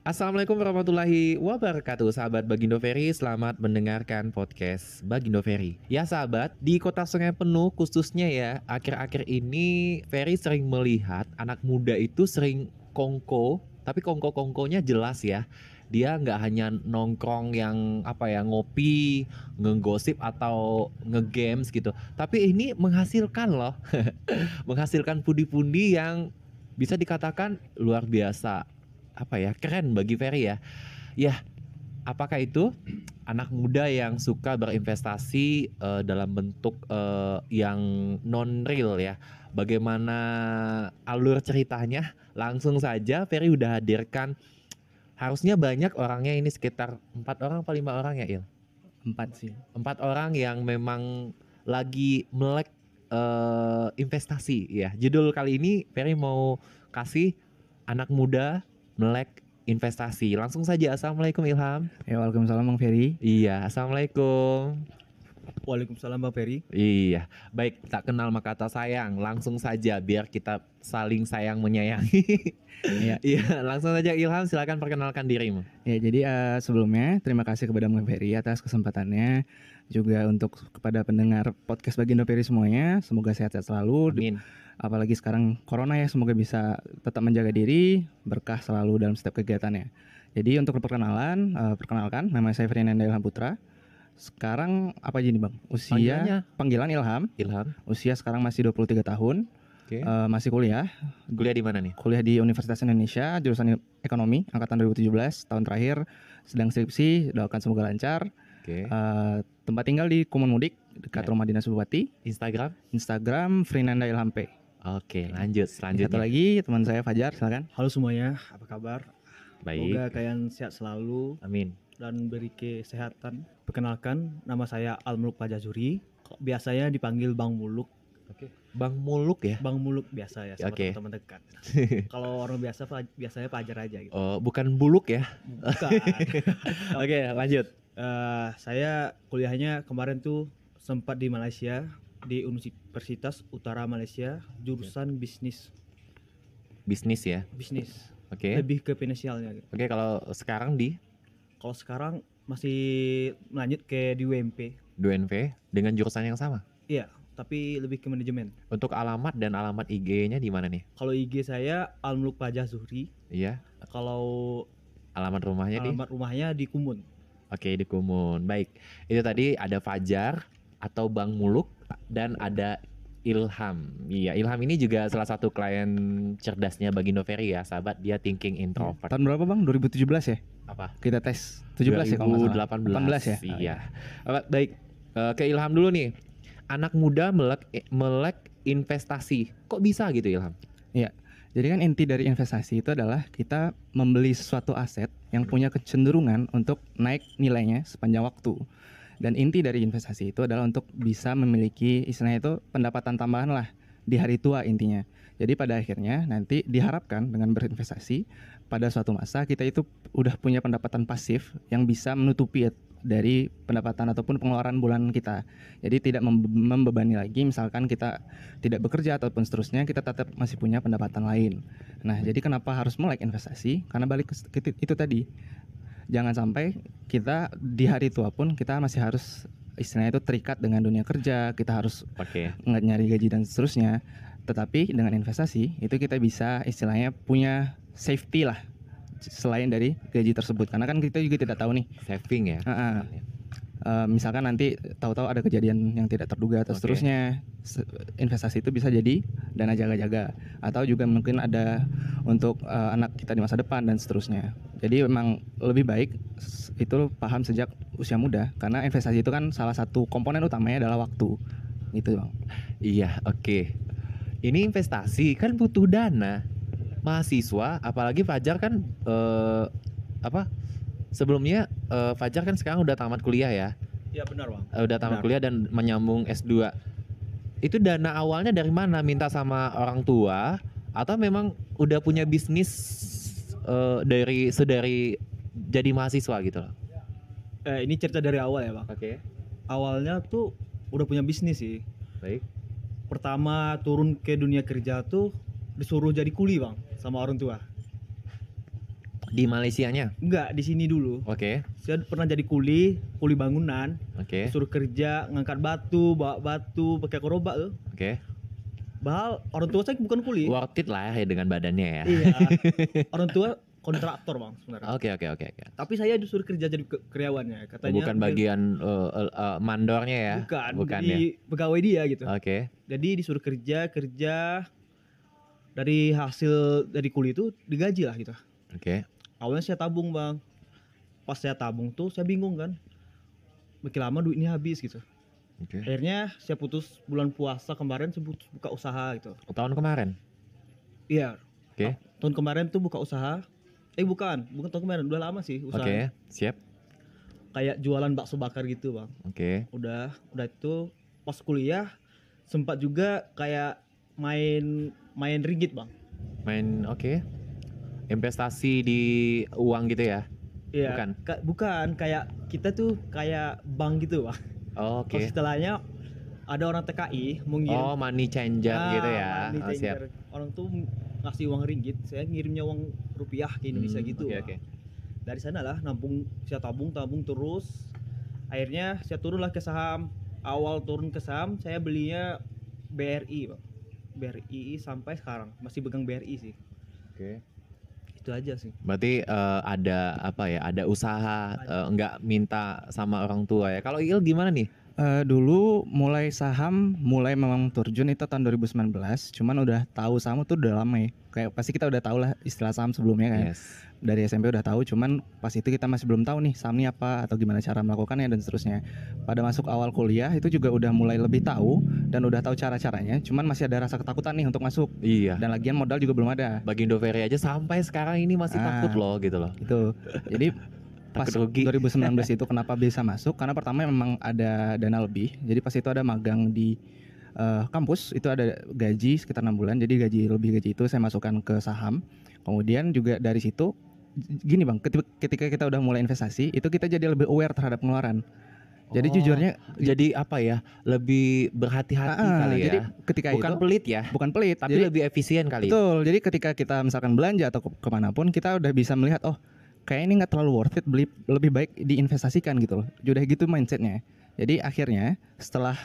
Assalamualaikum warahmatullahi wabarakatuh Sahabat Bagindo Ferry Selamat mendengarkan podcast Bagindo Ferry Ya sahabat Di kota sungai penuh khususnya ya Akhir-akhir ini Ferry sering melihat Anak muda itu sering kongko Tapi kongko-kongkonya jelas ya dia nggak hanya nongkrong yang apa ya ngopi, ngegosip atau ngegames gitu. Tapi ini menghasilkan loh. menghasilkan pundi-pundi yang bisa dikatakan luar biasa apa ya keren bagi Ferry ya. Ya, apakah itu anak muda yang suka berinvestasi uh, dalam bentuk uh, yang non real ya? Bagaimana alur ceritanya? Langsung saja Ferry udah hadirkan. Harusnya banyak orangnya ini sekitar empat orang atau lima orang ya Il? Empat sih. Empat orang yang memang lagi melek uh, investasi ya. Judul kali ini Ferry mau kasih anak muda melek investasi. Langsung saja Assalamualaikum Ilham. Ya Waalaikumsalam Bang Ferry. Iya, Assalamualaikum. Waalaikumsalam Bang Ferry. Iya, baik tak kenal maka kata sayang. Langsung saja biar kita saling sayang menyayangi. Iya, iya langsung saja Ilham silakan perkenalkan dirimu. Ya, jadi uh, sebelumnya terima kasih kepada Bang Ferry atas kesempatannya juga untuk kepada pendengar podcast Bagindo Ferry semuanya. Semoga sehat-sehat selalu. Amin. Apalagi sekarang corona ya semoga bisa tetap menjaga diri berkah selalu dalam setiap kegiatannya. Jadi untuk perkenalan uh, perkenalkan nama saya Fernanda Ilham Putra. Sekarang apa aja nih bang? Usia? Panggilnya? panggilan Ilham. Ilham. Usia sekarang masih 23 tahun. Okay. uh, eh, masih kuliah. Kuliah di mana nih? Kuliah di Universitas Indonesia jurusan ekonomi angkatan 2017 tahun terakhir sedang skripsi doakan semoga lancar Okay. Uh, eh, tempat tinggal di Kumun Mudik dekat yeah. rumah dinas bupati. Instagram? Instagram Frinanda Ilhampe. Oke, lanjut selanjutnya. Satu lagi teman saya Fajar, silakan. Halo semuanya, apa kabar? Baik. Semoga kalian sehat selalu. Amin. Dan beri kesehatan. Perkenalkan, nama saya Al Muluk Pajazuri. Biasanya dipanggil Bang Muluk. Oke. Bang Muluk ya? Bang Muluk biasa ya, sama okay. teman dekat. Kalau orang biasa biasanya Fajar aja gitu. Oh, bukan Buluk ya? Bukan. Oke, okay, lanjut. Uh, saya kuliahnya kemarin tuh sempat di Malaysia di Universitas Utara Malaysia jurusan bisnis. Bisnis ya? Bisnis. Oke. Okay. Lebih ke finansialnya. Oke, okay, kalau sekarang di? Kalau sekarang masih melanjut ke di UMP. Di UMP dengan jurusan yang sama? Iya, tapi lebih ke manajemen. Untuk alamat dan alamat IG-nya di mana nih? Kalau IG saya Almuluk Pajah Zuhri. Iya. Kalau alamat rumahnya alamat di? Alamat rumahnya di Kumun. Oke, di Kumun. Baik. Itu tadi ada Fajar atau Bang Muluk dan ada Ilham. Iya, Ilham ini juga salah satu klien cerdasnya bagi Noveri ya, sahabat. Dia thinking introvert. Tahun berapa, Bang? 2017 ya? Apa? Kita tes 17 2018 ya kalau 18 ya? Iya. Oh, Baik, uh, ke Ilham dulu nih. Anak muda melek melek investasi. Kok bisa gitu, Ilham? Iya. Jadi kan inti dari investasi itu adalah kita membeli suatu aset yang punya kecenderungan untuk naik nilainya sepanjang waktu. Dan inti dari investasi itu adalah untuk bisa memiliki istilahnya itu pendapatan tambahan lah di hari tua intinya. Jadi pada akhirnya nanti diharapkan dengan berinvestasi pada suatu masa kita itu udah punya pendapatan pasif yang bisa menutupi dari pendapatan ataupun pengeluaran bulan kita. Jadi tidak membebani lagi misalkan kita tidak bekerja ataupun seterusnya kita tetap masih punya pendapatan lain. Nah, jadi kenapa harus melek investasi? Karena balik ke itu tadi jangan sampai kita di hari tua pun kita masih harus istilahnya itu terikat dengan dunia kerja kita harus okay. nyari gaji dan seterusnya tetapi dengan investasi itu kita bisa istilahnya punya safety lah selain dari gaji tersebut karena kan kita juga tidak tahu nih saving ya uh -uh. Uh, misalkan nanti tahu-tahu ada kejadian yang tidak terduga atau okay. seterusnya investasi itu bisa jadi dana jaga-jaga atau juga mungkin ada untuk uh, anak kita di masa depan dan seterusnya jadi memang lebih baik itu paham sejak usia muda karena investasi itu kan salah satu komponen utamanya adalah waktu. Gitu, Bang. Iya, oke. Okay. Ini investasi kan butuh dana. Mahasiswa, apalagi Fajar kan uh, apa? Sebelumnya uh, Fajar kan sekarang udah tamat kuliah ya. Iya benar, Bang. Uh, udah tamat benar. kuliah dan menyambung S2. Itu dana awalnya dari mana? Minta sama orang tua atau memang udah punya bisnis uh, dari sedari jadi mahasiswa gitu loh? Eh, ini cerita dari awal ya bang. Oke. Okay. Awalnya tuh udah punya bisnis sih. Baik. Pertama turun ke dunia kerja tuh disuruh jadi kuli bang sama orang tua. Di Malaysianya. Enggak, di sini dulu. Oke. Saya pernah jadi kuli, kuli bangunan, Oke. suruh kerja, ngangkat batu, bawa batu, pakai gerobak tuh. Oke. Bahal orang tua saya bukan kuli. Worth it lah ya dengan badannya ya. Iya. orang tua kontraktor bang sebenarnya. Oke oke oke oke. Tapi saya disuruh kerja jadi karyawannya. Katanya Bukan bagian uh, uh, uh, mandornya ya. bukan, bukan jadi pegawai dia gitu. Oke. Jadi disuruh kerja kerja dari hasil dari kuli itu digaji lah gitu. Oke. Awalnya saya tabung bang. Pas saya tabung tuh saya bingung kan. Makin lama duitnya habis gitu. Oke. Akhirnya saya putus bulan puasa kemarin saya putus buka usaha gitu. Tahun kemarin. Iya. Oke. Tahun kemarin tuh buka usaha. Eh bukan, bukan tahun kemarin, udah lama sih Oke. usaha. Siap. Kayak jualan bakso bakar gitu bang. Oke. Udah, udah itu pas kuliah sempat juga kayak main main ringgit bang. Main oke. Investasi di uang gitu ya. Iya. Bukan. ka- bukan kayak kita tuh kayak bank gitu bang. Oh, Oke. setelahnya ada orang TKI mau ngirim Oh, money changer Ah, gitu ya. money Oh, siap. changer. Orang tuh ngasih uang ringgit, saya ngirimnya uang rupiah ke Indonesia Hmm, gitu. Oke Bang. oke. Dari sana lah nampung saya tabung tabung terus. Akhirnya saya turunlah ke saham. Awal turun ke saham saya belinya BRI, Bang. BRI sampai sekarang masih pegang BRI sih. Oke. Itu aja sih. Berarti eh, ada apa ya? Ada usaha eh, nggak minta sama orang tua ya. Kalau Il gimana nih? Eh, dulu mulai saham mulai memang terjun itu tahun 2019 cuman udah tahu saham tuh udah lama ya kayak pasti kita udah tahu lah istilah saham sebelumnya kan Yes. dari SMP udah tahu cuman pas itu kita masih belum tahu nih saham ini apa atau gimana cara melakukannya dan seterusnya pada masuk awal kuliah itu juga udah mulai lebih tahu dan udah tahu cara caranya cuman masih ada rasa ketakutan nih untuk masuk Iya. dan lagian modal juga belum ada Bagi Indoveri aja sampai sekarang ini masih Ah. takut loh gitu loh. itu jadi pas Takut rugi. 2019 itu kenapa bisa masuk karena pertama memang ada dana lebih jadi pas itu ada magang di eh, kampus itu ada gaji sekitar enam bulan jadi gaji lebih gaji itu saya masukkan ke saham kemudian juga dari situ gini bang ketika, kita udah mulai investasi itu kita jadi lebih aware terhadap pengeluaran jadi Oh, jujurnya jadi apa ya? Lebih berhati-hati ah, kali ya. jadi ketika Bukan itu pelit ya, bukan pelit tapi jadi, lebih efisien kali. Betul. Jadi ketika kita misalkan belanja atau ke- ke mana pun kita udah bisa melihat oh kayak ini nggak terlalu worth it beli lebih baik diinvestasikan gitu loh. Udah gitu mindsetnya. Jadi akhirnya setelah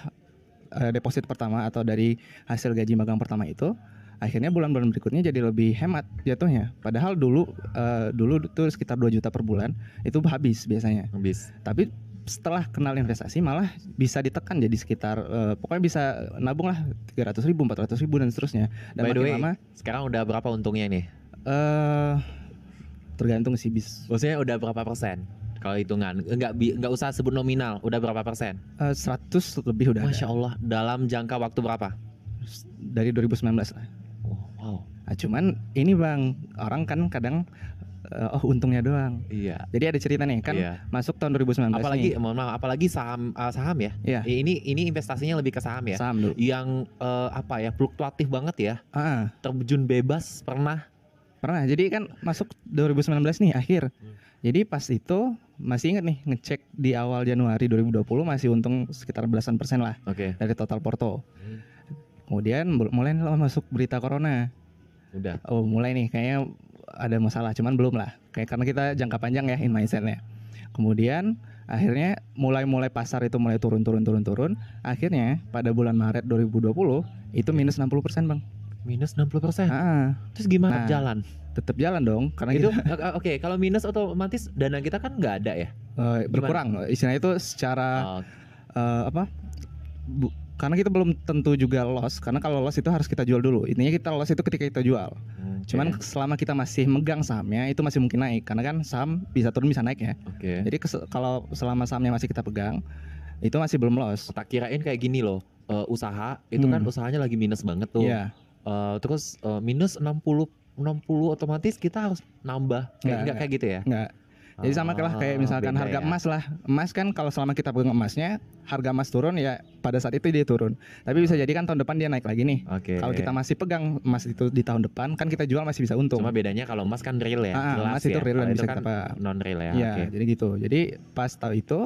eh, deposit pertama atau dari hasil gaji magang pertama itu akhirnya bulan-bulan berikutnya jadi lebih hemat jatuhnya. Padahal dulu eh, dulu tuh sekitar 2 juta per bulan itu habis biasanya. Habis. Tapi setelah kenal investasi malah bisa ditekan jadi sekitar eh, pokoknya bisa nabung lah 300 ribu, 400 ribu dan seterusnya. Dan By the way, lama Sekarang udah berapa untungnya nih? eh tergantung sih bis Maksudnya udah berapa persen? Kalau hitungan, enggak bi- enggak usah sebut nominal, udah berapa persen? Eh, 100 lebih udah Masya Allah, dalam jangka waktu berapa? ada. dari 2019 lah. Oh, wow, Nah, cuman ini bang orang kan kadang eh, oh untungnya doang. iya. Jadi ada cerita nih kan iya. masuk tahun 2019 Apalagi, nih. mohon maaf, apalagi saham uh, saham ya. Iya. Ini ini investasinya lebih ke saham ya. saham dulu. Yang uh, apa ya fluktuatif banget ya. Ah, Terjun bebas pernah. Pernah. Jadi kan masuk 2019 nih akhir. Hmm. Jadi pas itu masih ingat nih ngecek di awal Januari 2020 masih untung sekitar belasan persen lah Oke, dari total porto. Hmm. Kemudian mul- mulai masuk berita corona. udah. oh mulai nih kayaknya ada masalah cuman belum lah kayak karena kita jangka panjang ya in mindsetnya kemudian akhirnya mulai mulai pasar itu mulai turun turun turun turun akhirnya pada bulan Maret 2020 itu minus 60% bang Minus 60 persen. ah Terus gimana Nah, jalan? tetap jalan dong karena Itu itu uh, oke, kalau minus otomatis dana kita kan nggak ada ya. berkurang istilahnya itu secara Oh, eh, apa bu- karena kita belum tentu juga loss karena kalau loss itu harus kita jual dulu intinya kita loss itu ketika kita jual oke. cuman selama kita masih megang sahamnya itu masih mungkin naik karena kan saham bisa turun bisa naik ya oke. Jadi kalau selama sahamnya masih kita pegang, itu masih belum loss. Tak kirain kayak gini loh. eh, usaha itu kan Hmm. usahanya lagi minus banget tuh. Iya. Eh, terus eh, minus 60 60 otomatis kita harus nambah. Kayak Nggak, nggak kayak gitu ya? Enggak. Jadi sama lah kayak Ah, misalkan beda harga ya. emas lah. Emas kan kalau selama kita pegang emasnya, harga emas turun ya pada saat itu dia turun. Tapi bisa jadi kan tahun depan dia naik lagi nih. Oke. Kalau kita masih pegang emas itu di tahun depan, kan kita jual masih bisa untung. Cuma bedanya kalau emas kan real ya, Ah, jelas emas itu ya. real dan bisa kan kita non real ya. Iya, Oke. jadi gitu. Jadi pas tahu itu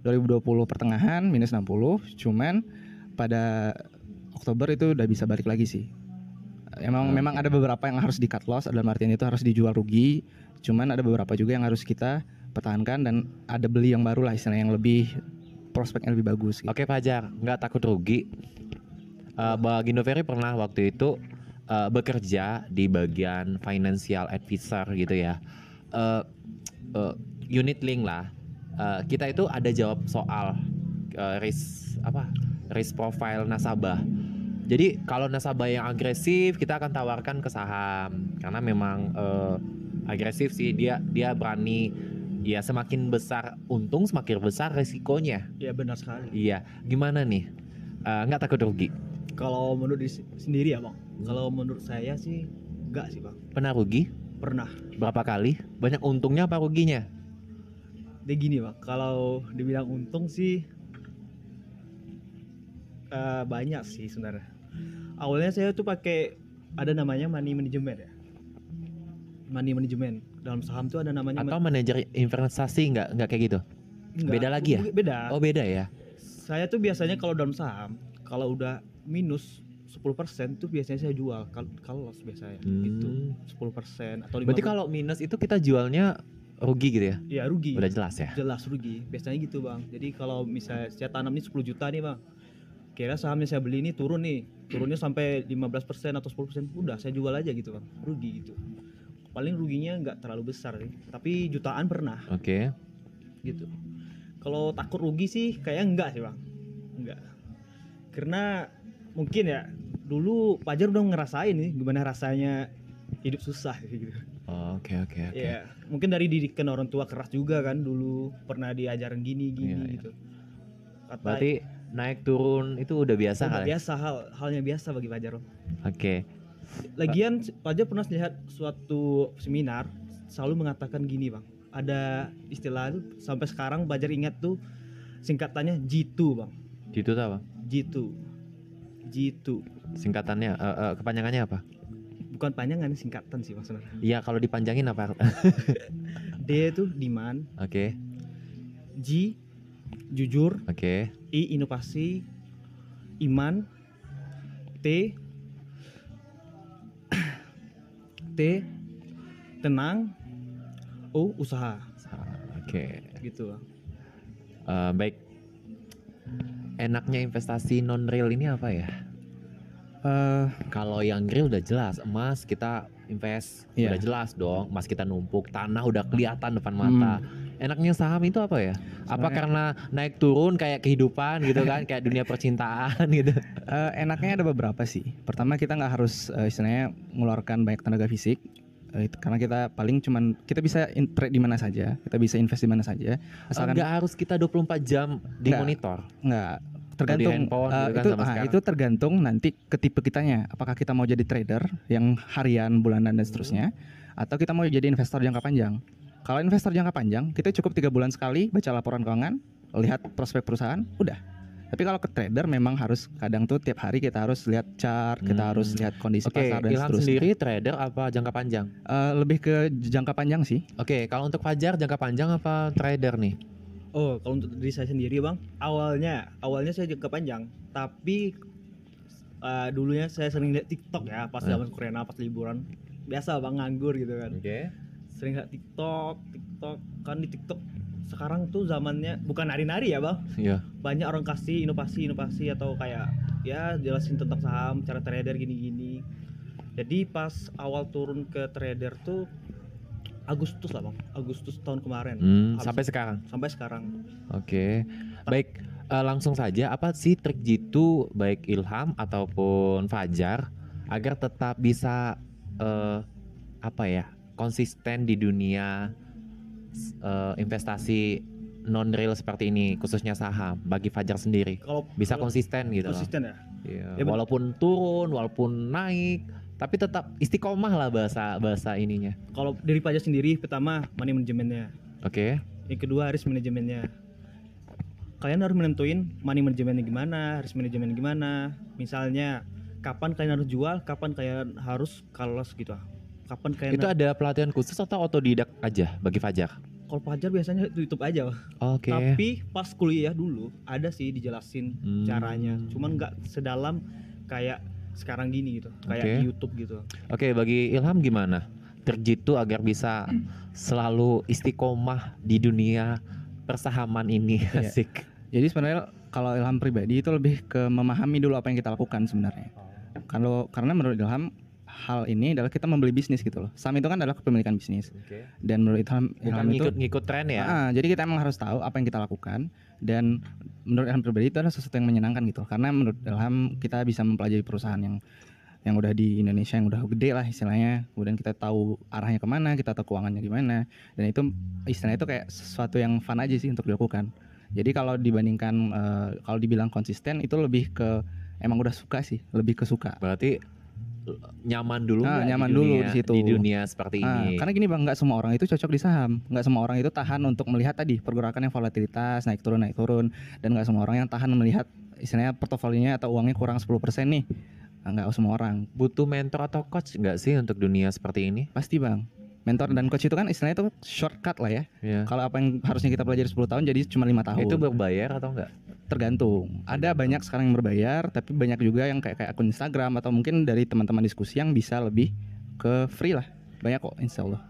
2020 pertengahan minus 60, cuman pada Oktober itu udah bisa balik lagi sih. Emang memang ada beberapa yang harus di cut loss dalam artian itu harus dijual rugi. Cuman ada beberapa juga yang harus kita pertahankan dan ada beli yang baru lah istilahnya yang lebih prospeknya lebih bagus gitu. Oke Fajar, nggak takut rugi. Uh, Bagindo Ferry pernah waktu itu uh, bekerja di bagian financial advisor gitu ya. Uh, uh, unit link lah. Uh, kita itu ada jawab soal uh, risk apa? Risk profile nasabah. Jadi kalau nasabah yang agresif kita akan tawarkan ke saham karena memang uh, agresif sih dia dia berani ya semakin besar untung semakin besar resikonya. Iya benar sekali. Iya, gimana nih? Uh, nggak takut rugi? Kalau menurut diri sendiri ya bang, kalau menurut saya sih enggak sih bang. Pernah rugi? Pernah. Berapa kali? Banyak untungnya apa ruginya? Dia gini bang, kalau dibilang untung sih uh, banyak sih sebenarnya. Awalnya saya tuh pakai ada namanya money management ya. Money management dalam saham tuh ada namanya Atau manajer investasi nggak nggak kayak gitu? Enggak, beda lagi ya? Beda. Oh beda ya? Saya tuh biasanya kalau dalam saham, kalau udah minus 10% tuh biasanya saya jual kalau loss biasanya gitu. Hmm. 10% atau 15%. Berarti kalau minus itu kita jualnya rugi gitu ya? Iya rugi. Udah jelas ya? Jelas rugi. Biasanya gitu bang. Jadi kalau misalnya saya tanam nih 10 juta nih bang, kira sahamnya saya beli ini turun nih, turunnya sampai 15% atau 10%, udah saya jual aja gitu bang, rugi gitu. Paling ruginya nggak terlalu besar sih, tapi jutaan pernah Oke. gitu. Kalau takut rugi sih kayaknya enggak sih bang, enggak. Karena mungkin ya dulu Pajar udah ngerasain nih gimana rasanya hidup susah gitu. Oke oke oke. Iya, mungkin dari didikan orang tua keras juga kan dulu pernah diajarin gini gini Iya, iya. gitu. Kata Berarti naik turun itu udah biasa udah kali? biasa hal halnya biasa bagi Fajar. Oke. Lagian Fajar pernah lihat suatu seminar selalu mengatakan gini bang, ada istilah itu sampai sekarang Fajar ingat tuh singkatannya G2 bang, Gitu tuh apa? G2, G2. Singkatannya, eh, eh, kepanjangannya apa? Bukan panjangan singkatan sih maksudnya. Iya kalau dipanjangin apa? D itu demand, Oke G jujur, oke. I inovasi, iman, T T tenang, O usaha Oke. gitu. Bang. Eh, baik. Enaknya investasi non real ini apa ya? Eh, Kalau yang real udah jelas, emas kita invest Iya. udah jelas dong, emas kita numpuk, tanah udah kelihatan depan mata. Enaknya saham itu apa ya? Apa Sebenarnya- karena naik turun kayak kehidupan gitu kan, kayak dunia percintaan gitu? Eh, enaknya ada beberapa sih. Pertama kita nggak harus eh, istilahnya mengeluarkan banyak tenaga fisik. Eh, itu karena kita paling cuman kita bisa trade di mana saja, kita bisa invest di mana saja. Asalkan Enggak harus kita 24 jam di Nggak. monitor. nggak tergantung handphone eh, gitu kan itu ah, itu tergantung nanti ke tipe kitanya. Apakah kita mau jadi trader yang harian, bulanan dan seterusnya, atau kita mau jadi investor jangka panjang. Kalau investor jangka panjang, kita cukup tiga bulan sekali baca laporan keuangan, lihat prospek perusahaan, udah. Tapi kalau ke trader memang harus kadang tuh tiap hari kita harus lihat chart, kita Hmm. harus lihat kondisi Oke, pasar dan Ilham seterusnya. sendiri trader apa jangka panjang? Eh, lebih ke jangka panjang sih. Oke, kalau untuk Fajar jangka panjang apa trader nih? Oh kalau untuk diri saya sendiri bang, awalnya awalnya saya jangka panjang, tapi eh, dulunya saya sering lihat TikTok ya pas Eh. zaman Korea pas liburan biasa bang nganggur gitu kan. Oke. Sering lihat TikTok, TikTok kan di TikTok sekarang tuh zamannya bukan nari-nari ya bang, Iya. banyak orang kasih inovasi-inovasi atau kayak ya jelasin tentang saham, cara trader gini-gini. Jadi pas awal turun ke trader tuh Agustus lah bang, Agustus tahun kemarin Hmm, Habis- sampai sekarang. sampai sekarang. Oke. Baik, eh, langsung saja apa sih trik jitu baik Ilham ataupun Fajar agar tetap bisa eh, apa ya? Konsisten di dunia eh, investasi non real seperti ini khususnya saham bagi Fajar sendiri Kalau bisa kalau konsisten gitu loh. konsisten ya. Iya, Ya, bener. walaupun turun, walaupun naik, tapi tetap istiqomah lah bahasa bahasa ininya. Kalau dari pajak sendiri pertama money manajemennya, Oke. yang kedua risk manajemennya. Kalian harus menentuin money manajemennya gimana, risk manajemennya gimana. Misalnya kapan kalian harus jual, kapan kalian harus kalos gitu. Kapan kalian Itu ada pelatihan khusus atau otodidak aja bagi Fajar? kalau pajar biasanya itu YouTube aja. Oke. Tapi pas kuliah dulu ada sih dijelasin Hmm. caranya. Cuman nggak sedalam kayak sekarang gini gitu, kayak Oke. di YouTube gitu. Oke, bagi Ilham gimana? terjitu agar bisa selalu istiqomah di dunia persahaman ini Iya. asik Jadi sebenarnya kalau Ilham pribadi itu lebih ke memahami dulu apa yang kita lakukan sebenarnya. Kalau karena menurut Ilham hal ini adalah kita membeli bisnis gitu loh. Saham itu kan adalah kepemilikan bisnis. Dan menurut Ilham, bukan Ilham itu ngikut ngikut tren ya Ah, jadi kita emang harus tahu apa yang kita lakukan dan menurut Ilham pribadi itu adalah sesuatu yang menyenangkan gitu. Karena menurut Ilham kita bisa mempelajari perusahaan yang yang udah di Indonesia yang udah gede lah istilahnya. Kemudian kita tahu arahnya ke mana, kita tahu keuangannya gimana. Dan itu istilahnya itu kayak sesuatu yang fun aja sih untuk dilakukan. Jadi kalau dibandingkan eh, kalau dibilang konsisten itu lebih ke emang udah suka sih, lebih ke suka. berarti nyaman dulu Ah, nggak nyaman di dulu dunia, di situ. di dunia seperti Ah, ini? karena gini bang, nggak semua orang itu cocok di saham, nggak semua orang itu tahan untuk melihat tadi pergerakan yang volatilitas naik turun naik turun, dan nggak semua orang yang tahan melihat istilahnya portofolionya atau uangnya kurang 10% nih, nggak semua orang. butuh mentor atau coach nggak sih untuk dunia seperti ini? Pasti bang, mentor dan coach itu kan istilahnya itu shortcut lah ya. ya Kalau apa yang harusnya kita pelajari 10 tahun jadi cuma lima tahun. itu berbayar atau enggak tergantung. Ada banyak sekarang yang berbayar, tapi banyak juga yang kayak kayak akun Instagram atau mungkin dari teman-teman diskusi yang bisa lebih ke free lah. Banyak kok, insya Allah.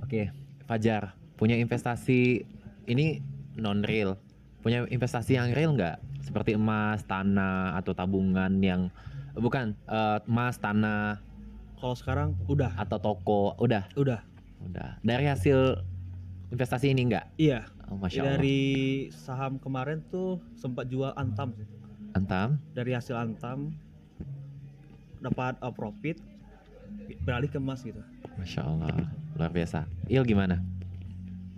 Oke, Fajar punya investasi ini non real, punya investasi yang real nggak? Seperti emas, tanah atau tabungan yang bukan eh, emas, tanah Kalau sekarang udah, atau toko, udah, udah. Udah. Dari hasil investasi ini nggak? Iya, Oh, Masya Allah. dari saham kemarin tuh sempat jual Antam sih. Antam, Dari hasil Antam dapat uh, profit beralih ke emas gitu. Masya Allah, luar biasa. Il gimana?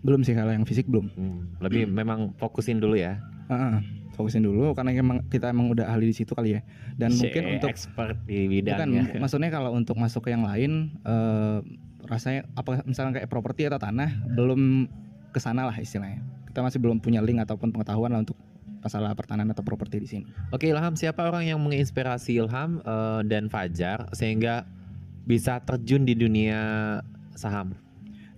Belum sih kalau yang fisik belum. Hmm, lebih memang fokusin dulu ya. Heeh, fokusin dulu karena emang kita emang udah ahli di situ kali ya. Dan mungkin Shit, untuk expert di bukan bidangnya. maksudnya kalau untuk masuk ke yang lain eh, rasanya apa misalnya kayak properti atau tanah belum ke sana lah istilahnya. Kita masih belum punya link ataupun pengetahuan lah untuk masalah pertanahan atau properti di sini. Oke Ilham, siapa orang yang menginspirasi Ilham eh, dan Fajar sehingga bisa terjun di dunia saham?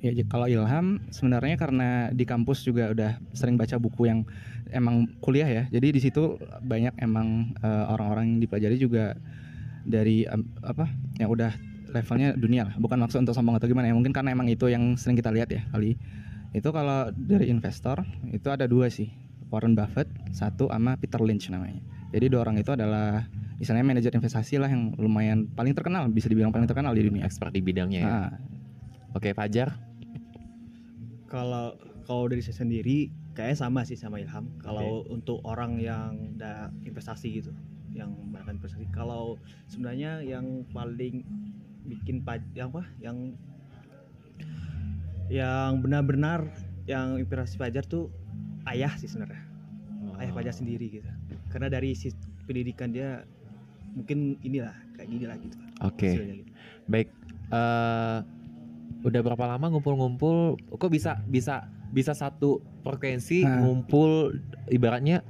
Ya kalau Ilham sebenarnya karena di kampus juga udah sering baca buku yang emang kuliah ya. Jadi di situ banyak emang eh, orang-orang yang dipelajari juga dari em, apa yang udah levelnya dunia lah. Bukan maksud untuk sombong atau gimana ya. Mungkin karena emang itu yang sering kita lihat ya kali. Itu kalau dari investor itu ada dua sih. Warren Buffett satu sama Peter Lynch namanya. Jadi dua orang itu adalah misalnya manajer investasi lah yang lumayan paling terkenal bisa dibilang paling terkenal di dunia. Expert di bidangnya ya. Nah, Oke Fajar, Kalau kalau dari saya sendiri kayaknya sama sih sama Ilham. Kalau untuk orang yang udah investasi gitu, yang melakukan investasi. Kalau sebenarnya yang paling bikin paj yang apa? Yang yang benar-benar yang inspirasi Fajar tuh ayah sih sebenarnya. Ayah Fajar sendiri gitu. Karena dari si pendidikan dia mungkin inilah kayak gini lah gitu. Oke, hasilnya gitu. baik. Eh, udah berapa lama ngumpul-ngumpul? Kok bisa bisa bisa satu frekuensi Nah. ngumpul ibaratnya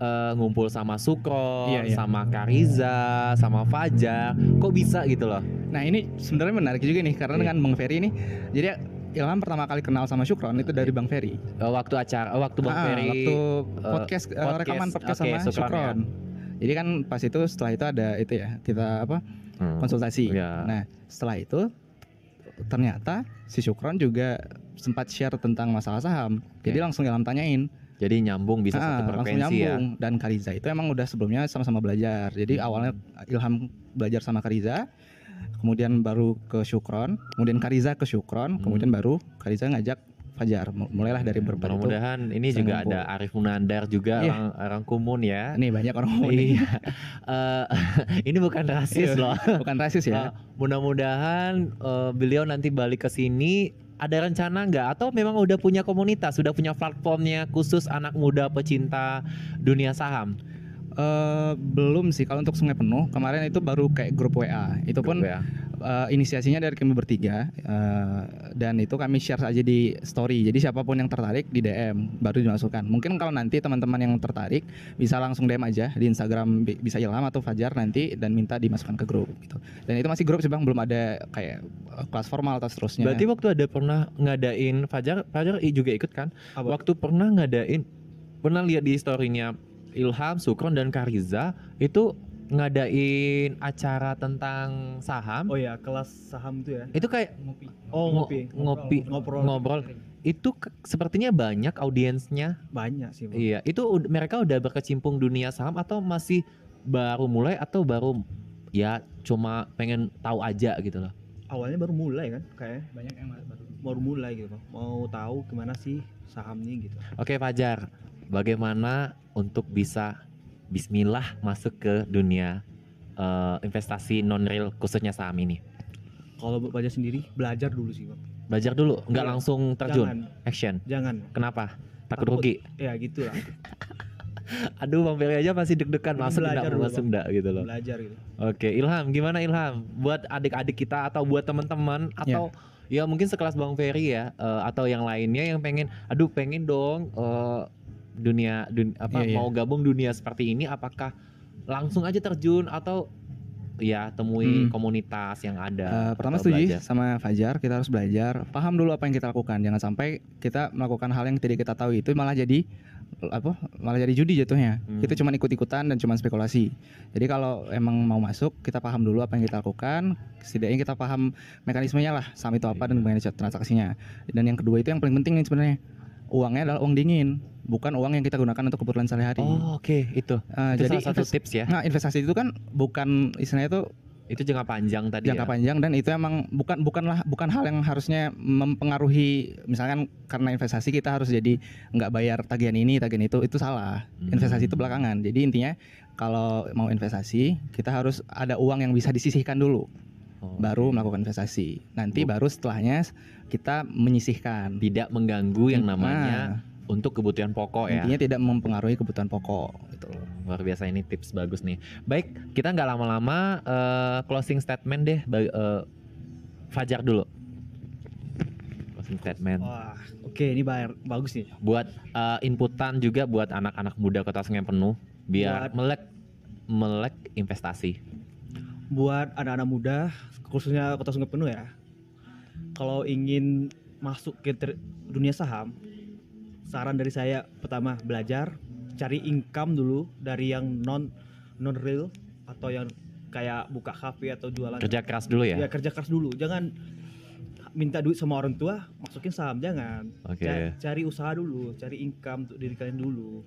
eh, ngumpul sama Sukro, Iya, iya. sama Kariza, sama Fajar. Kok bisa gitu loh? Nah ini sebenarnya menarik juga nih karena Iya. dengan Bang Ferry ini jadi Ilham pertama kali kenal sama Syukron itu dari Bang Ferry. Eh, waktu acara, eh, waktu Bang Ah, Ferry waktu podcast, eh, podcast, rekaman podcast oke, sama Syukron Syukron. Jadi kan pas itu setelah itu ada itu ya kita apa Hmm. konsultasi. Iya. Nah setelah itu ternyata si Syukron juga sempat share tentang masalah saham. Jadi Oke. langsung Ilham tanyain. Jadi nyambung bisa Ah, satu langsung frekuensi ya. nyambung. Dan Kariza itu emang udah sebelumnya sama-sama belajar. Jadi Hmm. awalnya Ilham belajar sama Kariza, kemudian baru ke Syukron, kemudian Kariza ke Syukron, Hmm. kemudian baru Kariza ngajak Fajar. Mu- Mulailah dari berempat itu. Mudah-mudahan ini juga ada Arif Munandar juga Iya. orang, orang Kumun ya. Nih banyak orang nih. Iya. Eh, ini bukan rasis Iya. loh. Bukan rasis Eh, ya. mudah-mudahan eh, beliau nanti balik ke sini ada rencana nggak atau memang udah punya komunitas, sudah punya platformnya khusus anak muda pecinta dunia saham. Eh, belum sih kalau untuk Sungai Penuh kemarin itu baru kayak grup WA. Itu pun eh, inisiasinya dari kami bertiga eh, dan itu kami share aja di story. Jadi siapa pun yang tertarik di DM baru dimasukkan. Mungkin kalau nanti teman-teman yang tertarik bisa langsung DM aja di Instagram bi- bisa Ilham atau Fajar nanti dan minta dimasukkan ke grup gitu. Dan itu masih grup sih Bang, belum ada kayak eh, kelas formal atau seterusnya. Berarti waktu ada pernah ngadain Fajar, Fajar i- juga ikut kan? Apa? Waktu pernah ngadain, pernah lihat di storynya Ilham, Sukron dan Kariza itu ngadain acara tentang saham. Oh ya, kelas saham itu ya. Itu kayak Oh, Ngo- ngopi. ngopi, Ngobrol. ngobrol. itu ke- sepertinya banyak audiensnya. Banyak sih, Bang. Iya, itu mereka udah berkecimpung dunia saham atau masih baru mulai atau baru ya cuma pengen tahu aja gitu loh. Awalnya baru mulai kan, kayak banyak yang baru baru mulai gitu, Bang. Mau tahu gimana sih sahamnya gitu. Oke Fajar, bagaimana untuk bisa Bismillah masuk ke dunia eh, investasi non real khususnya saham ini? Kalau buat Fajar sendiri belajar dulu sih, Bang. Belajar dulu, nggak Iya. langsung terjun, Jangan, action. jangan. Kenapa? Takut Takut. rugi? Ya gitulah, Aduh Bang Ferry aja masih deg-degan masuk enggak masuk enggak gitu loh. belajar gitu. Oke, Ilham, gimana Ilham? Buat adik-adik kita atau buat teman-teman atau ya mungkin sekelas Bang Ferry ya eh, atau yang lainnya yang pengen aduh pengen dong eh, dunia dun- apa Iya, iya. mau gabung dunia seperti ini apakah langsung aja terjun atau ya temui Hmm. komunitas yang ada? Eh, pertama setuju belajar? sama Fajar, kita harus belajar, paham dulu apa yang kita lakukan. Jangan sampai kita melakukan hal yang tidak kita tahu itu malah jadi apa? Malah jadi judi jatuhnya. Hmm. Kita cuma ikut-ikutan dan cuma spekulasi. Jadi kalau emang mau masuk, kita paham dulu apa yang kita lakukan. Setidaknya kita paham mekanismenya lah, saham itu apa dan bagaimana transaksinya. Dan yang kedua itu yang paling penting nih sebenarnya. Uangnya adalah uang dingin, bukan uang yang kita gunakan untuk kebutuhan sehari-hari. Oh, oke, itu. Eh, Itu jadi salah satu tips ya. Nah, investasi itu kan bukan istilahnya itu Itu jangka panjang tadi jangka ya. panjang dan itu emang bukan bukanlah bukan hal yang harusnya mempengaruhi misalkan karena investasi kita harus jadi nggak bayar tagihan ini tagihan itu itu salah Hmm. investasi itu belakangan jadi intinya kalau mau investasi kita harus ada uang yang bisa disisihkan dulu Oh, baru melakukan investasi nanti Bu- baru setelahnya kita menyisihkan tidak mengganggu yang namanya Nah, untuk kebutuhan pokok ya. intinya tidak mempengaruhi kebutuhan pokok gitu Luar biasa ini tips bagus nih. Baik, kita nggak lama-lama eh, closing statement deh, eh, Fajar dulu. Closing statement. Wah, oke ini bayar bagus nih. Buat eh, inputan juga buat anak-anak muda Kota Sungai Penuh, biar Buat- melek melek investasi. Buat anak-anak muda, khususnya Kota Sungai Penuh ya. Kalau ingin masuk ke dunia saham, saran dari saya pertama belajar, cari income dulu dari yang non non real atau yang kayak buka kafe atau jualan. Kerja keras dulu ya. Ya kerja keras dulu, jangan minta duit sama orang tua, masukin saham jangan. Oke. Ca- cari usaha dulu, cari income untuk diri kalian dulu.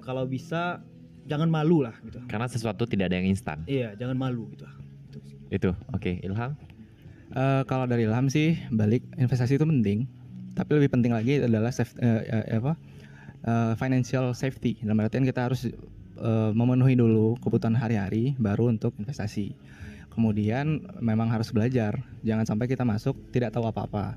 Kalau bisa jangan malu lah gitu. Karena sesuatu tidak ada yang instan. Iya, jangan malu gitu. Itu. Itu. Oke, Ilham. Eh, kalau dari Ilham sih balik investasi itu penting, tapi lebih penting lagi adalah eh, eh, apa eh, financial safety. Dalam artian kita harus eh, memenuhi dulu kebutuhan hari-hari baru untuk investasi. Kemudian memang harus belajar, jangan sampai kita masuk tidak tahu apa-apa.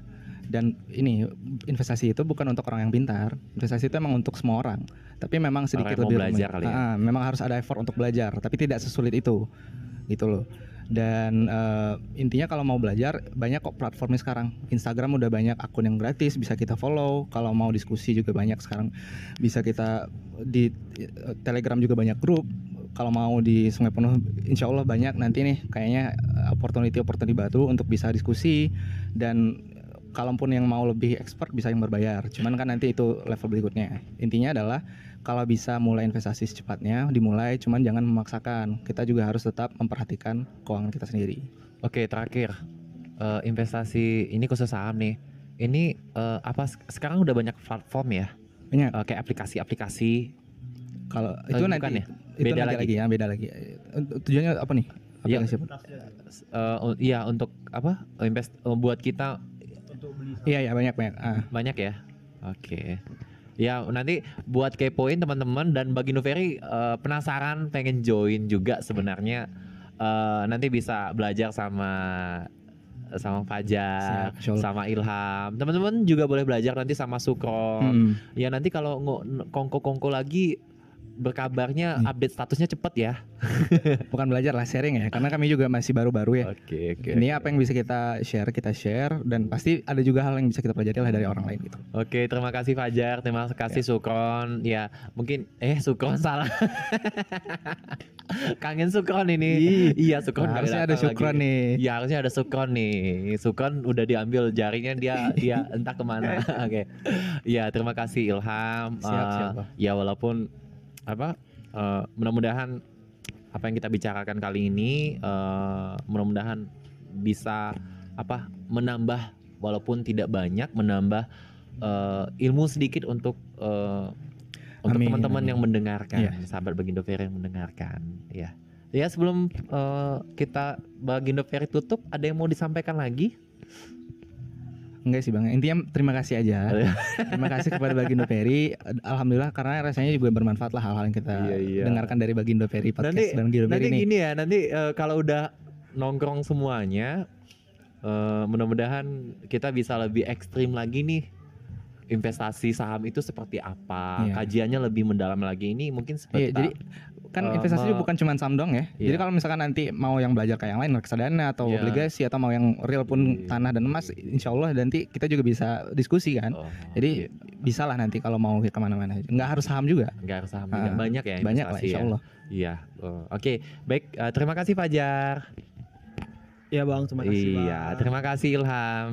Dan ini investasi itu bukan untuk orang yang pintar, investasi itu emang untuk semua orang. Tapi memang sedikit mau lebih belajar kali ya. Ah, memang harus ada effort untuk belajar, tapi tidak sesulit itu, gitu loh. Dan eh, intinya kalau mau belajar banyak kok platformnya sekarang. Instagram udah banyak akun yang gratis bisa kita follow. Kalau mau diskusi juga banyak sekarang. Bisa kita di eh, Telegram juga banyak grup. Kalau mau di Sungai Penuh Insya Allah banyak. Nanti nih kayaknya opportunity opportunity baru untuk bisa diskusi. Dan eh, kalaupun yang mau lebih expert bisa yang berbayar cuman kan nanti itu level berikutnya intinya adalah kalau bisa mulai investasi secepatnya dimulai cuman jangan memaksakan kita juga harus tetap memperhatikan keuangan kita sendiri Oke, terakhir. Eh, investasi ini khusus saham nih. Ini eh, apa sek- sekarang udah banyak platform ya? Banyak. Eh, kayak aplikasi-aplikasi kalau itu bukan nanti ya? itu Beda nanti lagi. lagi. ya beda lagi tujuannya apa nih Iya. aplikasi apa? eh u- iya untuk apa invest eh, buat kita Untuk beli iya iya banyak banyak. Ah. Banyak ya? Oke. Ya nanti buat kepoin teman-teman dan bagi Noveri eh, penasaran pengen join juga sebenarnya eh, nanti bisa belajar sama sama Fajar Siap, sama Ilham. Teman-teman juga boleh belajar nanti sama Sukron. Mm-mm. ya nanti kalau kongko-kongko lagi berkabarnya Hmm. update statusnya cepet ya bukan belajar lah sharing ya karena kami juga masih baru-baru ya oke oke ini apa yang bisa kita share kita share dan pasti ada juga hal yang bisa kita pelajari lah dari orang lain gitu Oke, terima kasih Fajar, terima kasih Sukron. Ya, mungkin eh Sukron salah. Kangen Sukron ini. iya, Sukron nggak harusnya ada syukron lagi. nih Iya, harusnya ada Sukron nih. Sukron udah diambil jaringnya dia dia entah ke mana. Oke. Iya, terima kasih Ilham. Siap, siap, Pak. Ya walaupun apa? eh, mudah-mudahan apa yang kita bicarakan kali ini eh, mudah-mudahan bisa apa menambah walaupun tidak banyak menambah eh, ilmu sedikit untuk eh, untuk teman-teman yang mendengarkan, Iya. sahabat Bagindo Ferry yang mendengarkan, ya. Ya sebelum eh, kita Bagindo Ferry tutup, ada yang mau disampaikan lagi? Enggak sih bang, intinya terima kasih aja. terima kasih kepada Bagindo Ferry. Alhamdulillah karena rasanya juga bermanfaat lah hal-hal yang kita Iya, iya. dengarkan dari Bagindo Ferry podcast Nanti- Bagindo nanti Ferry ini. gini ya, nanti eh, kalau udah nongkrong semuanya, eh, mudah-mudahan kita bisa lebih ekstrim lagi nih. Investasi saham itu seperti apa? Iya. Kajiannya lebih mendalam lagi ini mungkin Iya, seperti jadi kan eh, investasi bukan cuma saham dong ya. Jadi Iya. kalau misalkan nanti mau yang belajar kayak yang lain reksadana atau Iya. obligasi atau mau yang real pun Iya. tanah dan emas, insya Allah nanti kita juga bisa diskusi kan. Oh, Jadi bisa lah nanti kalau mau ke mana-mana. Nggak harus saham juga. nggak harus saham Ah, juga. banyak ya Banyak lah insya ya. Allah. Iya. oh, Oke, baik. eh, terima kasih Fajar. Iya bang, terima kasih Iya, bang. terima kasih Ilham.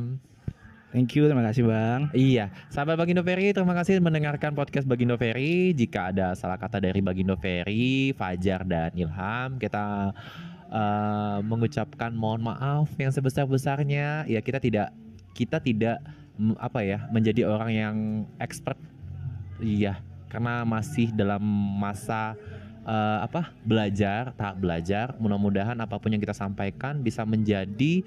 Thank you, terima kasih bang. Iya, sahabat Bagindo Ferry, terima kasih mendengarkan podcast Bagindo Ferry. Jika ada salah kata dari Bagindo Ferry, Fajar dan Ilham, kita eh, mengucapkan mohon maaf yang sebesar-besarnya. Ya kita tidak kita tidak apa ya menjadi orang yang expert. Iya, karena masih dalam masa eh, apa belajar, tahap belajar. Mudah-mudahan apa pun yang kita sampaikan bisa menjadi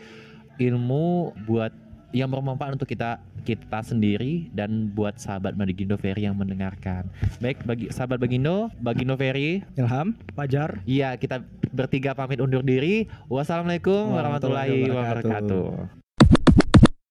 ilmu buat yang bermanfaat untuk kita kita sendiri dan buat sahabat Bagindo Ferry yang mendengarkan. Baik bagi sahabat Bagindo, Bagindo Ferry, Ilham. Fajar. iya kita bertiga pamit undur diri. Wassalamualaikum warahmatullahi Warahmatullahi wabarakatuh. wabarakatuh.